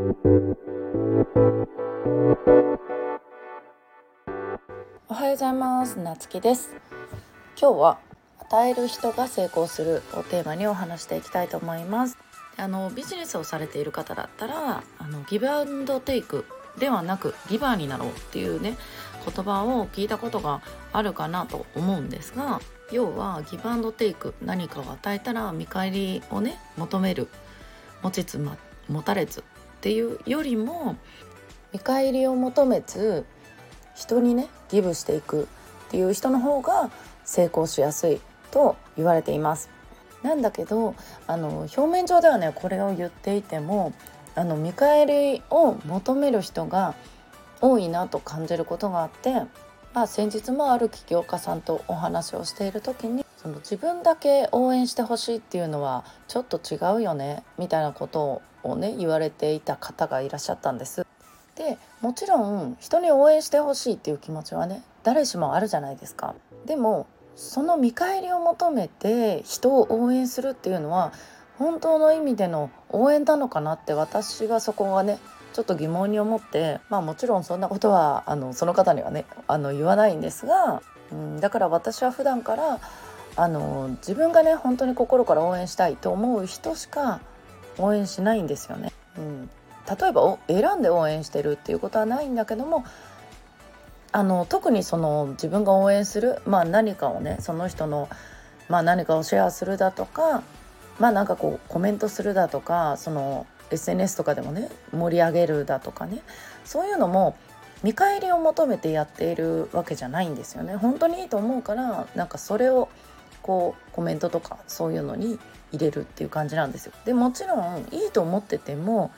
おはようございます。なつきです。今日は与える人が成功するをテーマにお話していきたいと思います。あのビジネスをされている方だったらあのギブアンドテイクではなくギバーになろうっていうね言葉を聞いたことがあるかなと思うんですが要はギブアンドテイク何かを与えたら見返りをね求める持ちつ、ま、持たれずっていうよりも見返りを求めず人にねギブしていくっていう人の方が成功しやすいと言われています。なんだけどあの表面上ではねこれを言っていてもあの見返りを求める人が多いなと感じることがあって、まあ、先日もある起業家さんとお話をしている時にその自分だけ応援してほしいっていうのはちょっと違うよねみたいなことをね言われていた方がいらっしゃったんです。でもちろん人に応援してほしいっていう気持ちはね誰しもあるじゃないですか。でもその見返りを求めて人を応援するっていうのは本当の意味での応援なのかなって私はそこがねちょっと疑問に思ってまあもちろんそんなことはあのその方にはねあの言わないんですが、うん、だから私は普段からあの自分がね本当に心から応援したいと思う人しか応援しないんですよね。うん、例えば選んで応援してるっていうことはないんだけどもあの特にその自分が応援する、まあ、何かをねその人の、まあ、何かをシェアするだとかまあなんかこうコメントするだとかその SNS とかでもね盛り上げるだとかねそういうのも見返りを求めてやっているわけじゃないんですよね本当にいいと思うからなんかそれをこうコメントとかそういうのに入れるっていう感じなんですよでもちろんいいと思ってても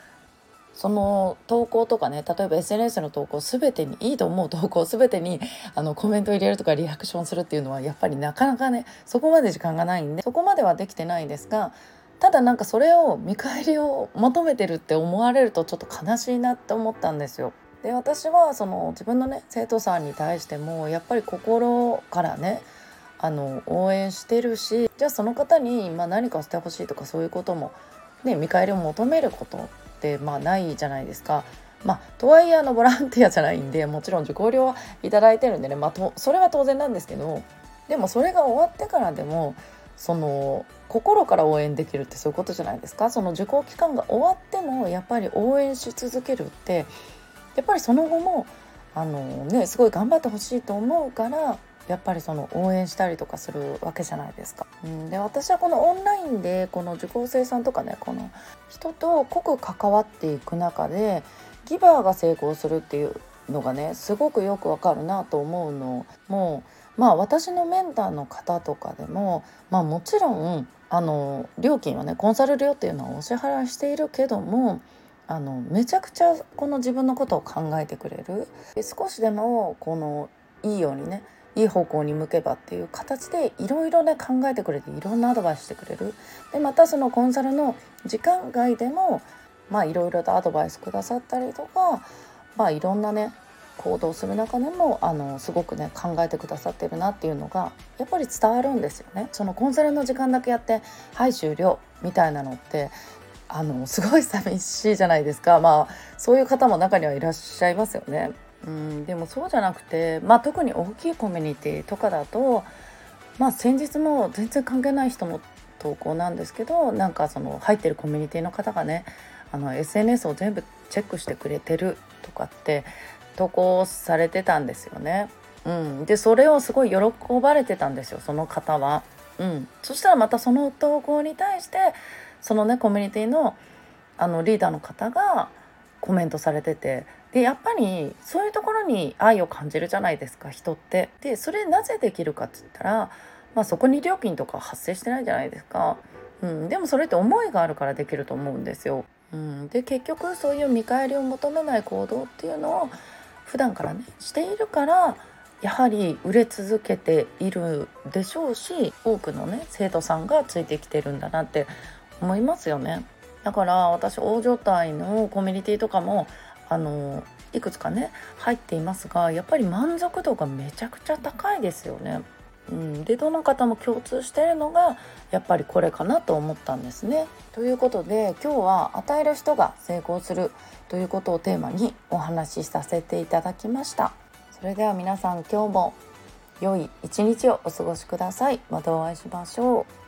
その投稿とかね例えば SNS の投稿全てにいいと思う投稿 全てにあのコメント入れるとかリアクションするっていうのはやっぱりなかなかねそこまで時間がないんでそこまではできてないんですがただなんかそれを見返りを求めてるって思われるとちょっと悲しいなって思ったんですよ。で私はその自分のね生徒さんに対してもやっぱり心からねあの応援してるしじゃあその方に、まあ、何かしてほしいとかそういうことも、ね、見返りを求めることってまあないじゃないですか。まあ、とはいえあのボランティアじゃないんでもちろん受講料は頂いてるんでね、まあ、とそれは当然なんですけどでもそれが終わってからでもその心から応援できるってそういうことじゃないですかその受講期間が終わってもやっぱり応援し続けるってやっぱりその後もあのねすごい頑張ってほしいと思うからやっぱりその応援したりとかするわけじゃないですか。うん、で私はこのオンラインでこの受講生さんとかねこの人と濃く関わっていく中でギバーが成功するっていうのがねすごくよくわかるなと思うのもまあ私のメンターの方とかでもまあもちろんあの料金はねコンサル料っていうのはお支払いしているけどもあのめちゃくちゃこの自分のことを考えてくれる少しでもこのいいようにねいい方向に向けばっていう形でいろいろね考えてくれていろんなアドバイスしてくれるでまたそのコンサルの時間外でもまあいろいろとアドバイスくださったりとかまあいろんなね行動する中でもあのすごくね考えてくださってるなっていうのがやっぱり伝わるんですよね。そのコンサルの時間だけやってはい終了みたいなのってあのすごい寂しいじゃないですかまあそういう方も中にはいらっしゃいますよね。うんでもそうじゃなくて、まあ、特に大きいコミュニティとかだと、まあ、先日も全然関係ない人の投稿なんですけどなんかその入ってるコミュニティの方がねあの SNS を全部チェックしてくれてるとかって投稿されてたんですよね。うん、でそれをすごい喜ばれてたんですよその方は。うん、そしたらまたその投稿に対してそのねコミュニティのあのリーダーの方がコメントされててでやっぱりそういうところに愛を感じるじゃないですか人って。でそれなぜできるかっつったら、まあ、そこに料金とか発生してないじゃないですか。うん、でもそれって思いがあるからできると思うんですよ。うん、で結局そういう見返りを求めない行動っていうのを普段からねしているからやはり売れ続けているでしょうし多くのね生徒さんがついてきてるんだなって思いますよね。だから私大所帯のコミュニティとかもあのいくつかね入っていますがやっぱり満足度がめちゃくちゃ高いですよね。うん、でどの方も共通してるのがやっぱりこれかなと思ったんですね。ということで今日は与える人が成功するということをテーマにお話しさせていただきました。それでは皆さん今日も良い一日をお過ごしください。またお会いしましょう。